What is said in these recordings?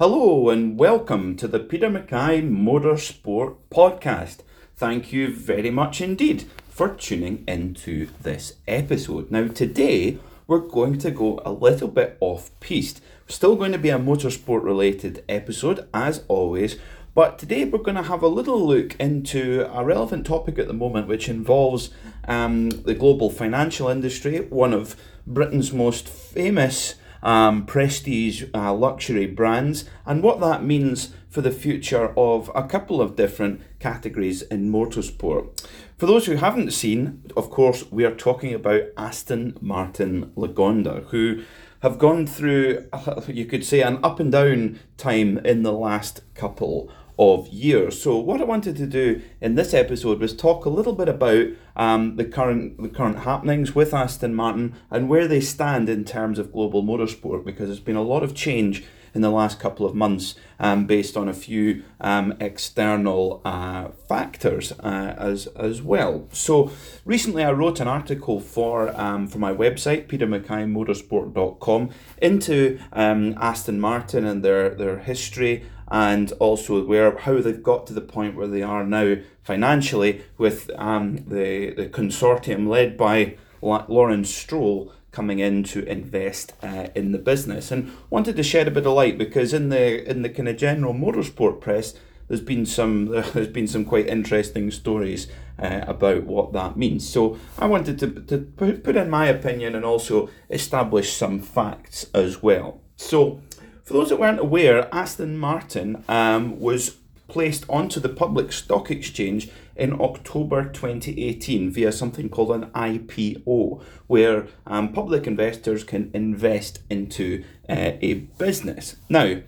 Hello and welcome to the Peter Mackay Motorsport Podcast. Thank you very much indeed for tuning into this episode. Now, today we're going to go a little bit off piste. Still going to be a motorsport related episode, as always, but today we're going to have a little look into a relevant topic at the moment, which involves um, the global financial industry, one of Britain's most famous um, prestige uh, luxury brands, and what that means for the future of a couple of different categories in motorsport. For those who haven't seen, of course, we are talking about Aston Martin Lagonda, who have gone through, you could say, an up and down time in the last couple of years. So what I wanted to do in this episode was talk a little bit about um, the current the current happenings with Aston Martin and where they stand in terms of global motorsport because there's been a lot of change in the last couple of months um, based on a few um, external uh, factors uh, as as well. So recently I wrote an article for um, for my website petermackaymotorsport.com into um, Aston Martin and their their history and also where how they've got to the point where they are now financially with um, the the consortium led by Lawrence Stroll coming in to invest uh, in the business. And wanted to shed a bit of light because in the in the kind of general motorsport press there's been some there's been some quite interesting stories uh, about what that means. So I wanted to, to put in my opinion and also establish some facts as well. So for those that weren't aware, Aston Martin um, was placed onto the public stock exchange in October 2018 via something called an IPO, where um, public investors can invest into uh, a business. Now,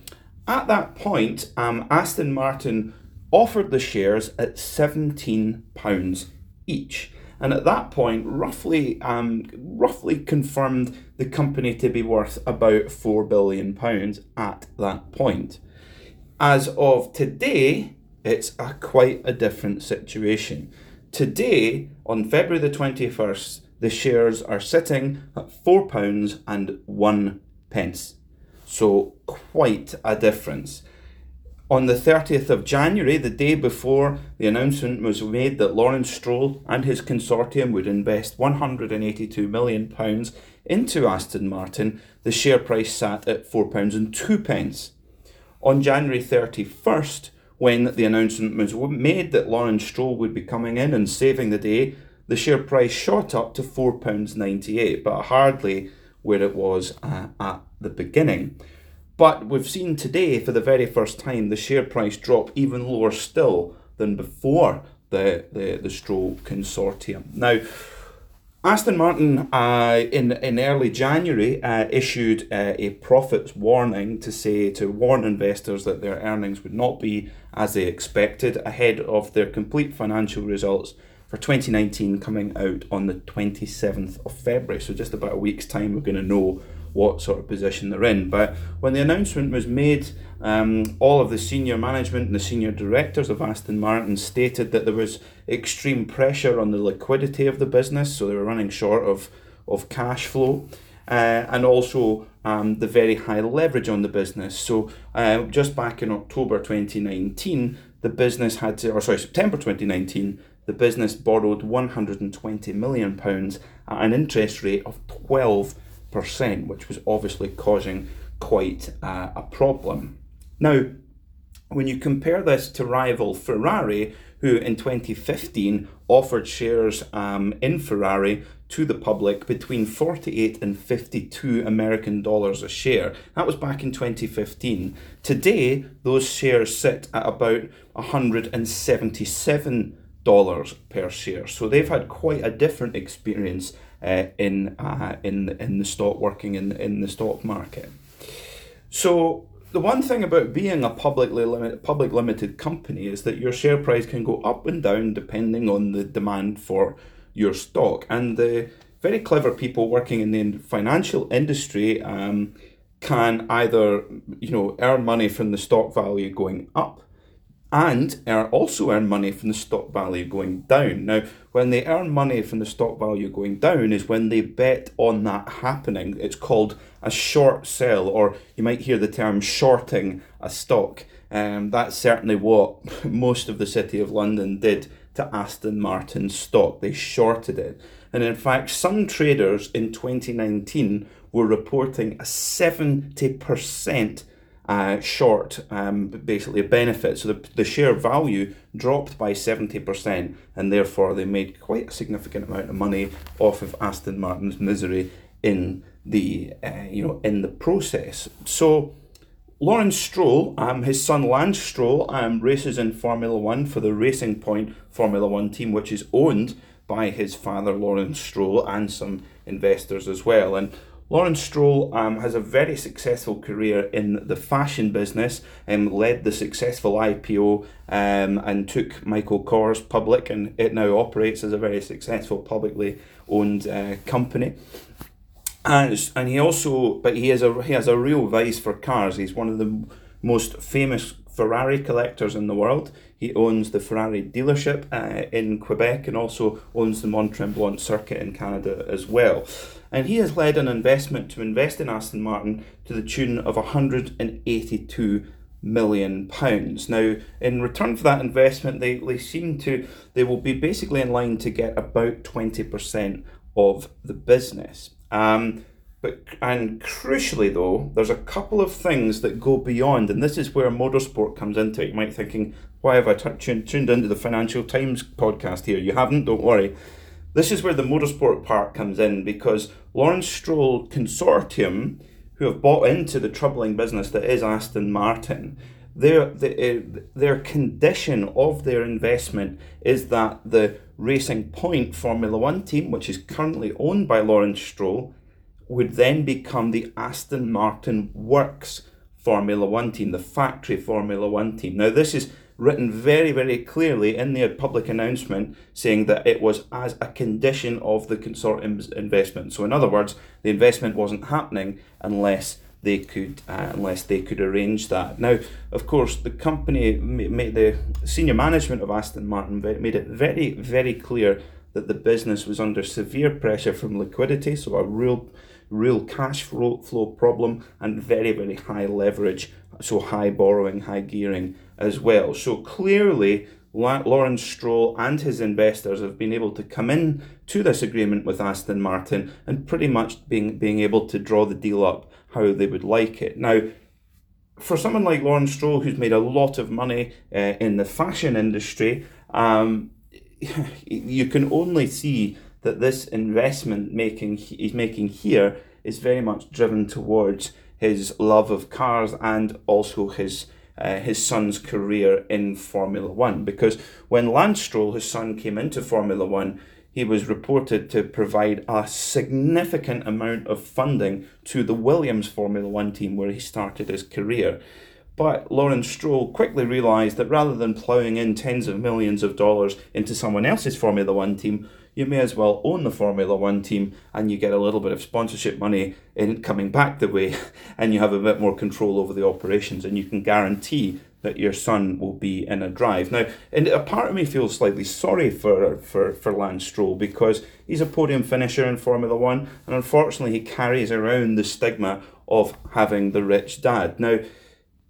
at that point, um, Aston Martin offered the shares at £17 each and at that point, roughly, um, roughly confirmed the company to be worth about four billion pounds at that point. As of today, it's a quite a different situation. Today, on February the twenty first, the shares are sitting at four pounds and one pence. So quite a difference. On the 30th of January, the day before the announcement was made that Lawrence Stroll and his consortium would invest £182 million into Aston Martin, the share price sat at £4.02. On January 31st, when the announcement was made that Lawrence Stroll would be coming in and saving the day, the share price shot up to £4.98, but hardly where it was uh, at the beginning. But we've seen today, for the very first time, the share price drop even lower still than before the, the, the Stroll consortium. Now, Aston Martin uh, in, in early January uh, issued uh, a profits warning to say to warn investors that their earnings would not be as they expected ahead of their complete financial results for 2019 coming out on the 27th of February. So, just about a week's time, we're going to know what sort of position they're in. But when the announcement was made, um, all of the senior management and the senior directors of Aston Martin stated that there was extreme pressure on the liquidity of the business, so they were running short of, of cash flow. Uh, and also um, the very high leverage on the business. So, uh, just back in October 2019, the business had to, or sorry, September 2019, the business borrowed 120 million pounds at an interest rate of 12 percent, which was obviously causing quite a problem. Now, when you compare this to rival Ferrari, who in 2015 offered shares um, in Ferrari to the public between 48 and 52 American dollars a share. That was back in 2015. Today, those shares sit at about 177 dollars per share. So they've had quite a different experience uh, in uh, in in the stock working in in the stock market. So the one thing about being a publicly limit, public limited company is that your share price can go up and down depending on the demand for your stock. And the very clever people working in the financial industry um, can either you know earn money from the stock value going up and also earn money from the stock value going down. Now, when they earn money from the stock value going down is when they bet on that happening. It's called a short sell, or you might hear the term shorting a stock. Um, that's certainly what most of the City of London did to Aston Martin stock. They shorted it. And in fact, some traders in 2019 were reporting a 70% uh, short, um, basically a benefit. So the, the share value dropped by 70%, and therefore they made quite a significant amount of money off of Aston Martin's misery in the uh, you know in the process. So Lawrence Stroll, um, his son Lance Stroll, um, races in Formula One for the Racing Point Formula One team, which is owned by his father Lawrence Stroll and some investors as well. And Lawrence Stroll um, has a very successful career in the fashion business and um, led the successful IPO um, and took Michael Kors public, and it now operates as a very successful publicly owned uh, company. And, and he also, but he has a he has a real vice for cars. He's one of the most famous Ferrari collectors in the world. He owns the Ferrari dealership uh, in Quebec and also owns the Mont Tremblant circuit in Canada as well and he has led an investment to invest in Aston Martin to the tune of 182 million pounds. Now, in return for that investment, they, they seem to they will be basically in line to get about 20% of the business. Um, but and crucially though, there's a couple of things that go beyond, and this is where motorsport comes into it. You might be thinking, why have I t- tuned, tuned into the Financial Times podcast here? You haven't, don't worry. This is where the motorsport part comes in because Lawrence Stroll Consortium, who have bought into the troubling business that is Aston Martin, their, their, eh, their condition of their investment is that the Racing Point Formula One team, which is currently owned by Lawrence Stroll, would then become the Aston Martin Works Formula One team, the factory Formula One team. Now, this is written very, very clearly in their public announcement saying that it was as a condition of the consortium's investment. So, in other words, the investment wasn't happening unless they could uh, unless they could arrange that. Now, of course, the company made the senior management of Aston Martin made it very, very clear that the business was under severe pressure from liquidity, so a real real cash flow, flow problem and very, very high leverage, so high borrowing, high gearing as well. So clearly, Lawrence Stroll and his investors have been able to come in to this agreement with Aston Martin and pretty much being being able to draw the deal up how they would like it. Now, for someone like Lawrence Stroll, who's made a lot of money uh, in the fashion industry, um, you can only see that this investment making he's making here is very much driven towards his love of cars and also his uh, his son's career in Formula One. Because when Lance Stroll, his son, came into Formula One, he was reported to provide a significant amount of funding to the Williams Formula One team where he started his career. But Lawrence Stroll quickly realised that rather than ploughing in tens of millions of dollars into someone else's Formula One team, you may as well own the Formula One team and you get a little bit of sponsorship money in coming back the way and you have a bit more control over the operations and you can guarantee that your son will be in a drive. Now, and a part of me feels slightly sorry for, for, for Lance Stroll because he's a podium finisher in Formula One and unfortunately he carries around the stigma of having the rich dad. Now,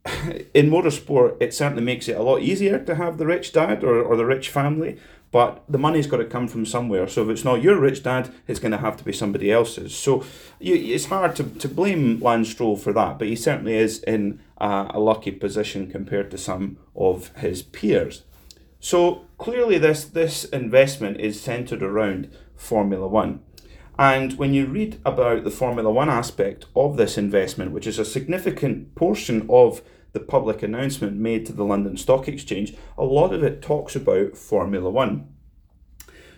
in motorsport, it certainly makes it a lot easier to have the rich dad or, or the rich family, but the money's got to come from somewhere. So if it's not your rich dad, it's going to have to be somebody else's. So you, it's hard to, to blame Lance Stroll for that, but he certainly is in a, a lucky position compared to some of his peers. So clearly, this, this investment is centered around Formula One. And when you read about the Formula One aspect of this investment, which is a significant portion of the public announcement made to the London Stock Exchange, a lot of it talks about Formula One.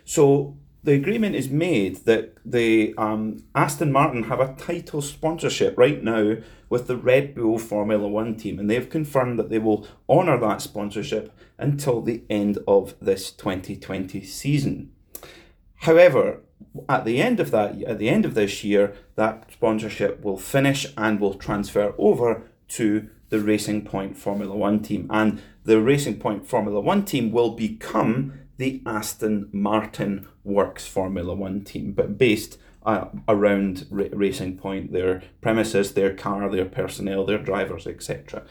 So the agreement is made that the um, Aston Martin have a title sponsorship right now with the Red Bull Formula One team, and they've confirmed that they will honour that sponsorship until the end of this 2020 season. However, at the end of that, at the end of this year, that sponsorship will finish and will transfer over to the Racing Point Formula One team. And the Racing Point Formula One team will become the Aston Martin Works Formula One team, but based uh, around Racing Point, their premises, their car, their personnel, their drivers, etc.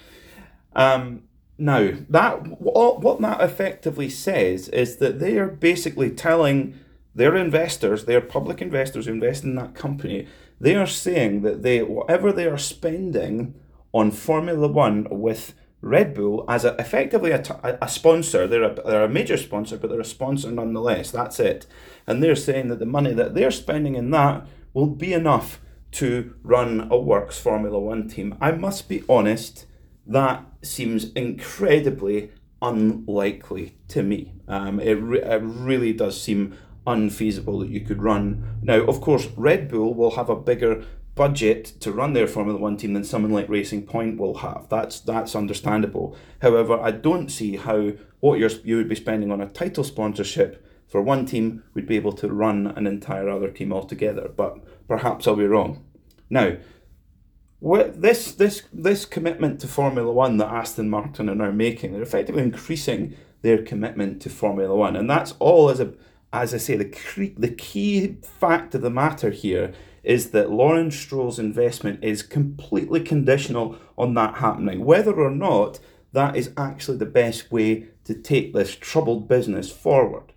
Um, now, that what, what that effectively says is that they are basically telling their investors, their public investors who invest in that company, they are saying that they whatever they are spending on Formula One with Red Bull as a, effectively a, a sponsor. They're a, they're a major sponsor, but they're a sponsor nonetheless. That's it. And they're saying that the money that they're spending in that will be enough to run a Works Formula One team. I must be honest, that seems incredibly unlikely to me. Um, it, re- it really does seem unfeasible that you could run. Now, of course, Red Bull will have a bigger budget to run their Formula One team than someone like Racing Point will have. That's that's understandable. However, I don't see how what you're, you would be spending on a title sponsorship for one team would be able to run an entire other team altogether. But perhaps I'll be wrong. Now, this this this commitment to Formula One that Aston Martin are now making, they're effectively increasing their commitment to Formula One, and that's all as a as I say, the key, the key fact of the matter here is that Lawrence Stroll's investment is completely conditional on that happening, whether or not that is actually the best way to take this troubled business forward.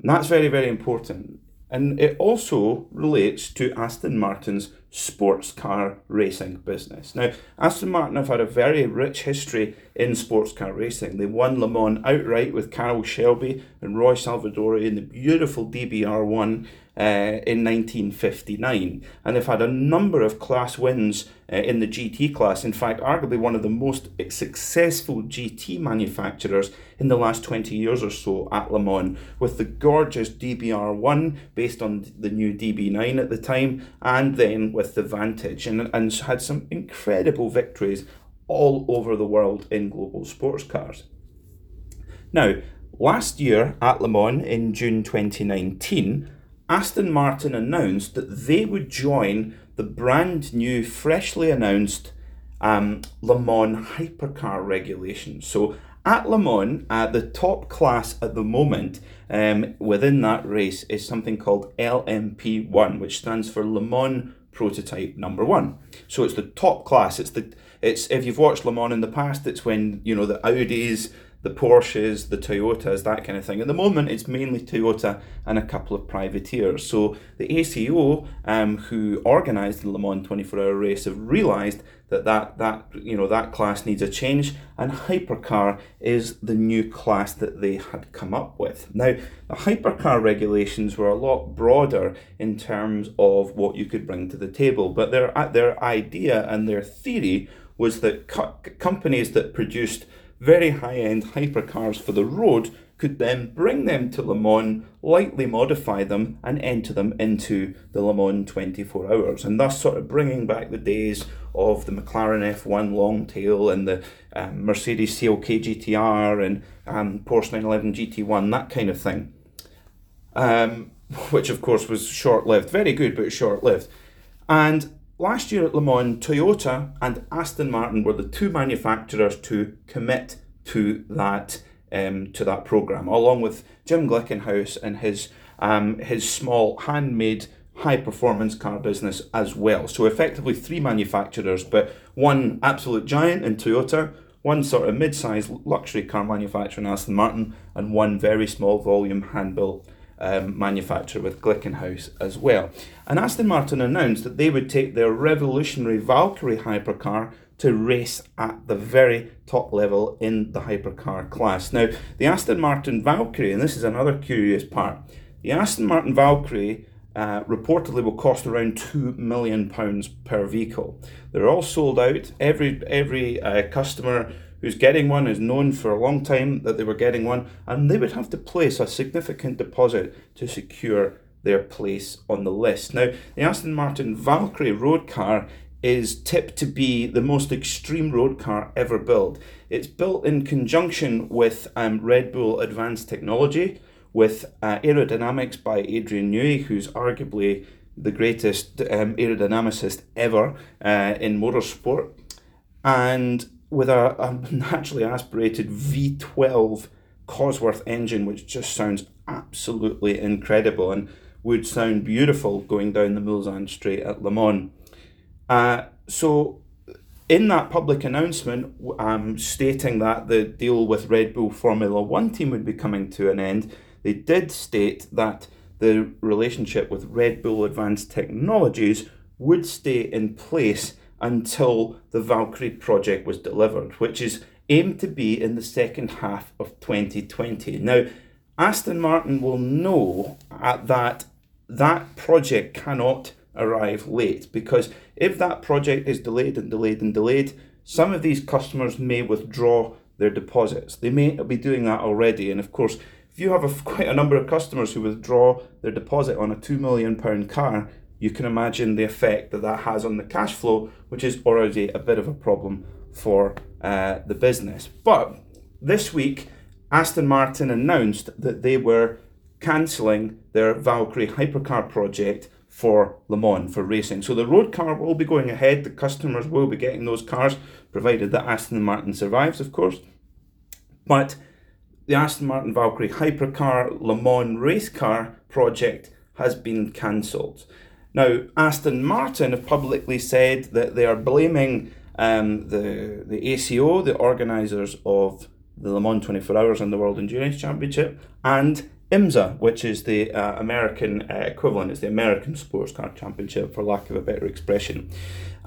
And that's very, very important. And it also relates to Aston Martin's sports car racing business. Now, Aston Martin have had a very rich history in sports car racing. They won Le Mans outright with Carroll Shelby and Roy Salvadori in the beautiful DBR1 uh, in 1959. And they've had a number of class wins uh, in the GT class. In fact, arguably one of the most successful GT manufacturers in the last 20 years or so at Le Mans, with the gorgeous DBR1 based on the new DB9 at the time, and then with the Vantage, and, and had some incredible victories all over the world in global sports cars. Now, last year at Le Mans in June 2019, Aston Martin announced that they would join the brand new, freshly announced um, Le Mans hypercar regulations. So at Le Mans, uh, the top class at the moment um, within that race is something called LMP1, which stands for Le Mans Prototype Number One. So it's the top class. It's the it's if you've watched Le Mans in the past, it's when you know the Audis the Porsches, the Toyotas, that kind of thing. At the moment, it's mainly Toyota and a couple of privateers. So the ACO, um, who organised the Le Mans 24-hour race, have realised that, that that you know that class needs a change, and hypercar is the new class that they had come up with. Now, the hypercar regulations were a lot broader in terms of what you could bring to the table, but their their idea and their theory was that co- companies that produced very high end hypercars for the road could then bring them to Le Mans, lightly modify them, and enter them into the Le Mans 24 hours, and thus sort of bringing back the days of the McLaren F1 Longtail and the um, Mercedes CLK GTR and um, Porsche 911 GT1, that kind of thing. Um, which of course was short lived, very good, but short lived. And Last year at Le Mans, Toyota and Aston Martin were the two manufacturers to commit to that um, to that program, along with Jim Glickenhaus and his um, his small handmade high performance car business as well. So effectively three manufacturers, but one absolute giant in Toyota, one sort of mid-sized luxury car manufacturer in Aston Martin, and one very small volume hand built um, manufacturer with Glickenhaus as well. And Aston Martin announced that they would take their revolutionary Valkyrie hypercar to race at the very top level in the hypercar class. Now, the Aston Martin Valkyrie, and this is another curious part, the Aston Martin Valkyrie uh, reportedly will cost around two million pounds per vehicle. They're all sold out. Every every uh, customer who's getting one is known for a long time that they were getting one, and they would have to place a significant deposit to secure their place on the list. Now, the Aston Martin Valkyrie road car is tipped to be the most extreme road car ever built. It's built in conjunction with um, Red Bull Advanced Technology, with uh, aerodynamics by Adrian Newey, who's arguably the greatest um, aerodynamicist ever uh, in motorsport and with a, a naturally aspirated V12 Cosworth engine, which just sounds absolutely incredible and would sound beautiful going down the Mulsanne Straight at Le Mans. Uh, so, in that public announcement, um, stating that the deal with Red Bull Formula One team would be coming to an end, they did state that the relationship with Red Bull Advanced Technologies would stay in place until the Valkyrie project was delivered, which is aimed to be in the second half of 2020. Now, Aston Martin will know at that that project cannot arrive late because if that project is delayed and delayed and delayed, some of these customers may withdraw their deposits. They may be doing that already, and of course, if you have a, quite a number of customers who withdraw their deposit on a two million pound car, you can imagine the effect that that has on the cash flow, which is already a bit of a problem for uh, the business. But this week, Aston Martin announced that they were cancelling their Valkyrie hypercar project for Le Mans for racing. So the road car will be going ahead. The customers will be getting those cars, provided that Aston Martin survives, of course. But the Aston Martin Valkyrie hypercar Le Mans race car project has been cancelled. Now, Aston Martin have publicly said that they are blaming um, the, the ACO, the organisers of the Le Mans 24 Hours and the World Endurance Championship, and IMSA, which is the uh, American uh, equivalent, it's the American Sports Car Championship, for lack of a better expression.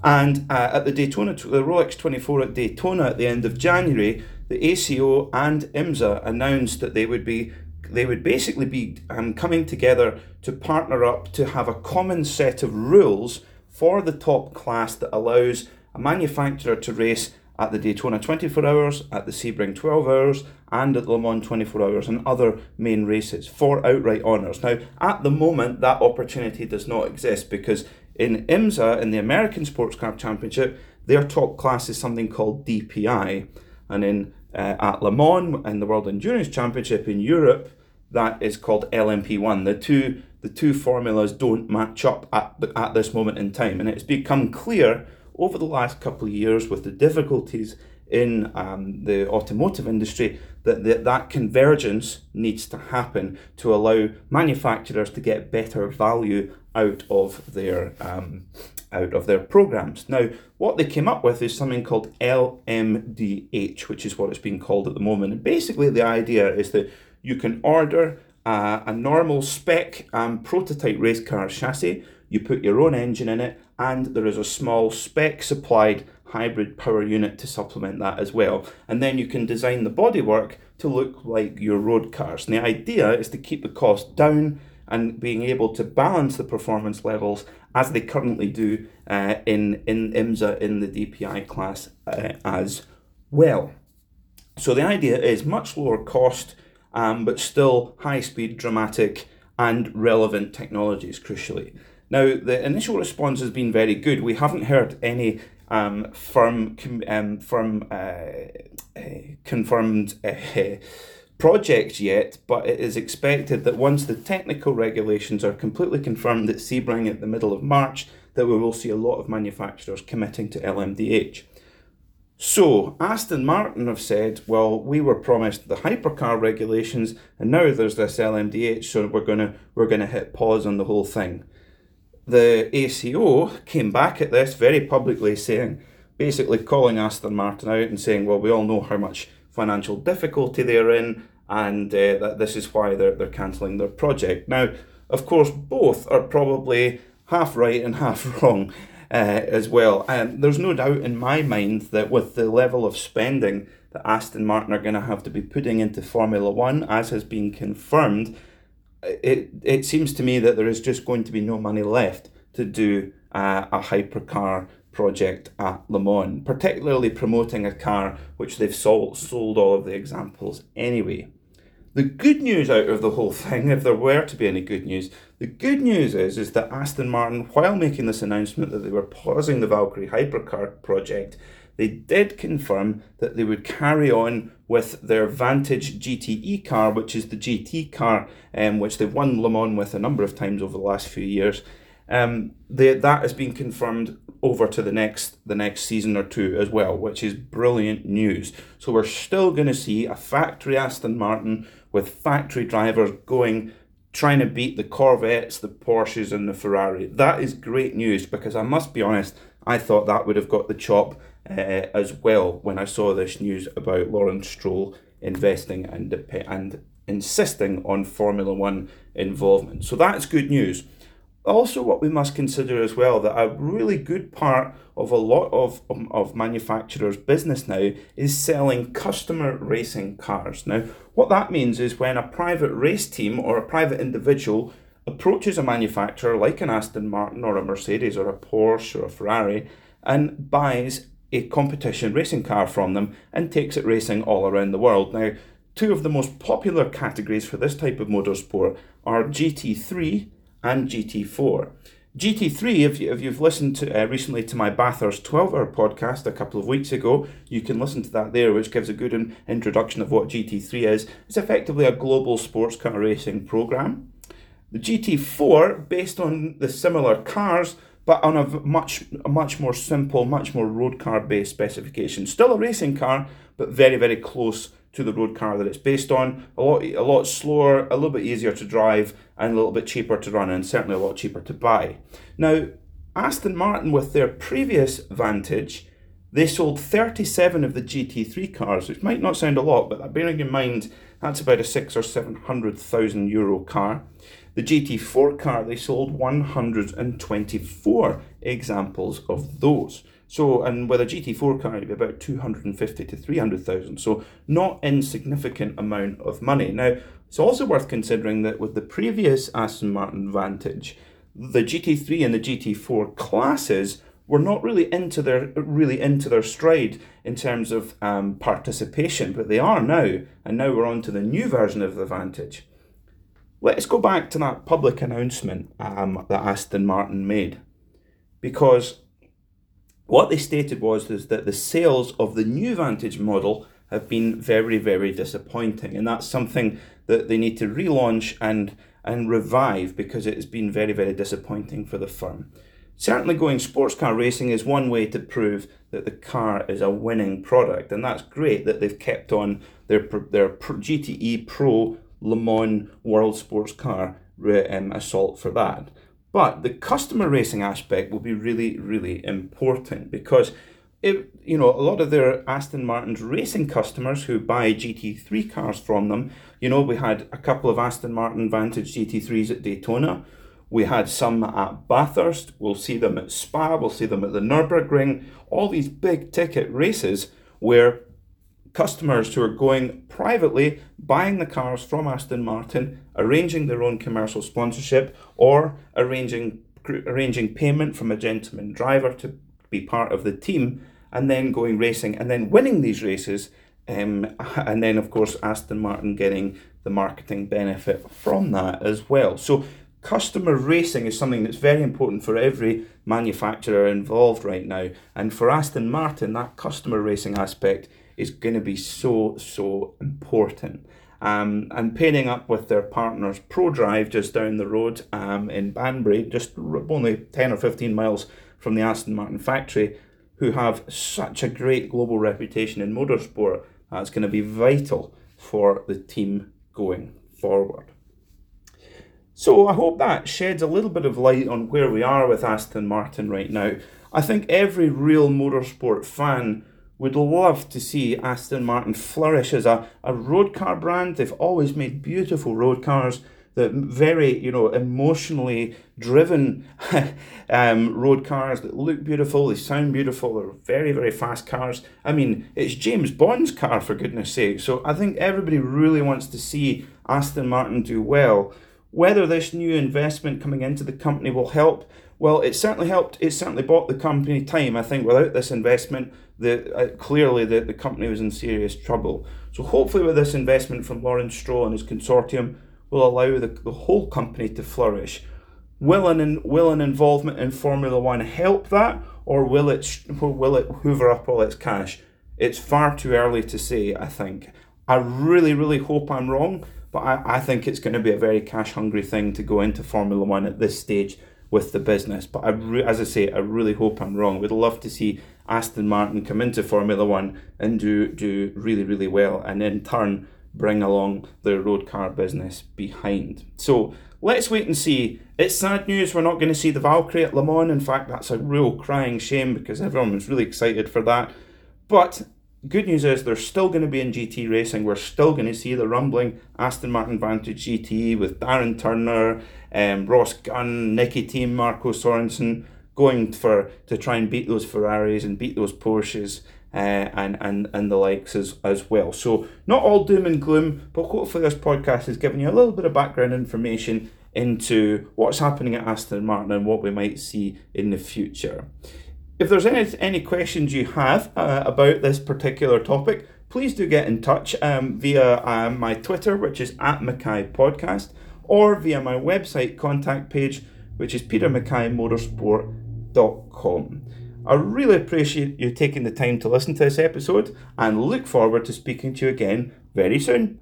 And uh, at the Daytona, the Rolex 24 at Daytona at the end of January, the ACO and IMSA announced that they would be they would basically be um, coming together to partner up to have a common set of rules for the top class that allows a manufacturer to race at the Daytona 24 hours, at the Sebring 12 hours, and at the Le Mans 24 hours and other main races for outright honours. Now, at the moment, that opportunity does not exist because in IMSA, in the American Sports Car Championship, their top class is something called DPI. And in uh, at Le Mans and the World Endurance Championship in Europe, that is called LMP1. The two the two formulas don't match up at, the, at this moment in time, and it's become clear over the last couple of years with the difficulties in um, the automotive industry that, that that convergence needs to happen to allow manufacturers to get better value out of their um, out of their programs. Now, what they came up with is something called LMDH, which is what it's being called at the moment. And basically, the idea is that you can order uh, a normal spec um, prototype race car chassis. You put your own engine in it, and there is a small spec supplied hybrid power unit to supplement that as well. And then you can design the bodywork to look like your road cars. And the idea is to keep the cost down and being able to balance the performance levels as they currently do uh, in, in IMSA in the DPI class uh, as well. So the idea is much lower cost, um, but still high speed, dramatic, and relevant technologies, crucially. Now, the initial response has been very good. We haven't heard any um, firm, um, firm uh, uh, confirmed uh, projects yet, but it is expected that once the technical regulations are completely confirmed at Sebring at the middle of March, that we will see a lot of manufacturers committing to LMDH. So, Aston Martin have said, well, we were promised the hypercar regulations, and now there's this LMDH, so we're gonna we're gonna hit pause on the whole thing the ACO came back at this very publicly saying, basically calling Aston Martin out and saying, well, we all know how much financial difficulty they're in and uh, that this is why they're, they're cancelling their project. Now, of course, both are probably half right and half wrong uh, as well. And there's no doubt in my mind that with the level of spending that Aston Martin are going to have to be putting into Formula One, as has been confirmed, it it seems to me that there is just going to be no money left to do uh, a hypercar project at Le Mans, particularly promoting a car which they've sold sold all of the examples anyway. The good news out of the whole thing, if there were to be any good news, the good news is is that Aston Martin, while making this announcement that they were pausing the Valkyrie hypercar project, they did confirm that they would carry on with their Vantage GTE car, which is the GT car, um, which they've won Le Mans with a number of times over the last few years. Um, they, that has been confirmed over to the next the next season or two as well, which is brilliant news. So we're still going to see a factory Aston Martin with factory drivers going trying to beat the Corvettes, the Porsches, and the Ferrari. That is great news because I must be honest, I thought that would have got the chop uh, as well when I saw this news about Lawrence Stroll investing and and insisting on Formula One involvement. So that's good news. Also, what we must consider as well that a really good part of a lot of, um, of manufacturers' business now is selling customer racing cars. Now, what that means is when a private race team or a private individual approaches a manufacturer like an Aston Martin or a Mercedes or a Porsche or a Ferrari and buys a competition racing car from them and takes it racing all around the world. Now, two of the most popular categories for this type of motorsport are GT3 and GT4. GT3, if, you, if you've listened to, uh, recently to my Bathurst 12 hour podcast a couple of weeks ago, you can listen to that there, which gives a good in, introduction of what GT3 is. It's effectively a global sports car racing program. The GT4, based on the similar cars, but on a much, a much more simple, much more road car based specification. Still a racing car, but very, very close to the road car that it's based on. A lot, a lot slower, a little bit easier to drive, and a little bit cheaper to run, and certainly a lot cheaper to buy. Now, Aston Martin, with their previous Vantage, they sold 37 of the GT3 cars, which might not sound a lot, but bearing in mind that's about a six or seven hundred thousand euro car. The GT4 car, they sold 124 examples of those. So, and with a GT4 car, it'd be about 250 to 300,000. So, not insignificant amount of money. Now, it's also worth considering that with the previous Aston Martin Vantage, the GT3 and the GT4 classes were not really into their really into their stride in terms of um, participation, but they are now. And now we're on to the new version of the Vantage. Let's go back to that public announcement um, that Aston Martin made, because what they stated was is that the sales of the new Vantage model have been very, very disappointing, and that's something that they need to relaunch and and revive because it has been very, very disappointing for the firm. Certainly, going sports car racing is one way to prove that the car is a winning product, and that's great that they've kept on their their GTE Pro Le Mans World Sports Car um, assault for that. But the customer racing aspect will be really, really important because if you know a lot of their Aston Martin's racing customers who buy GT3 cars from them, you know, we had a couple of Aston Martin Vantage GT3s at Daytona. We had some at Bathurst. We'll see them at Spa. We'll see them at the Nürburgring. All these big ticket races where customers who are going privately, buying the cars from Aston Martin, arranging their own commercial sponsorship, or arranging arranging payment from a gentleman driver to be part of the team, and then going racing and then winning these races, um, and then of course Aston Martin getting the marketing benefit from that as well. So customer racing is something that's very important for every manufacturer involved right now, and for Aston Martin, that customer racing aspect is going to be so, so important. Um, and pairing up with their partners Prodrive just down the road um, in Banbury, just only 10 or 15 miles from the Aston Martin factory, who have such a great global reputation in motorsport, that's going to be vital for the team going forward. So I hope that sheds a little bit of light on where we are with Aston Martin right now. I think every real motorsport fan would love to see Aston Martin flourish as a, a road car brand. They've always made beautiful road cars that very, you know, emotionally driven um, road cars that look beautiful, they sound beautiful, they're very, very fast cars. I mean, it's James Bond's car, for goodness sake. So I think everybody really wants to see Aston Martin do well. Whether this new investment coming into the company will help, well, it certainly helped. It certainly bought the company time. I think without this investment, the uh, clearly the, the company was in serious trouble. So hopefully, with this investment from Lawrence Stroll and his consortium, will allow the, the whole company to flourish. Will an will an involvement in Formula One help that, or will it will it hoover up all its cash? It's far too early to say. I think. I really, really hope I'm wrong, but I, I think it's going to be a very cash hungry thing to go into Formula One at this stage with the business. But I re- as I say, I really hope I'm wrong. We'd love to see Aston Martin come into Formula One and do do really really well, and in turn bring along the road car business behind. So let's wait and see. It's sad news we're not going to see the Valkyrie at Le Mans. In fact, that's a real crying shame because everyone was really excited for that. But good news is they're still going to be in GT racing. We're still going to see the rumbling Aston Martin Vantage GT with Darren Turner, um, Ross Gunn, Nicki Thiim, Marco Sorensen going for to try and beat those Ferraris and beat those Porsches uh, and, and, and the likes as, as well. So, not all doom and gloom, but hopefully, this podcast has given you a little bit of background information into what's happening at Aston Martin and what we might see in the future. If there's any, any questions you have uh, about this particular topic, please do get in touch um, via uh, my Twitter, which is at Mackay Podcast, or via my website contact page, which is petermackaymotorsport.com. I really appreciate you taking the time to listen to this episode and look forward to speaking to you again very soon.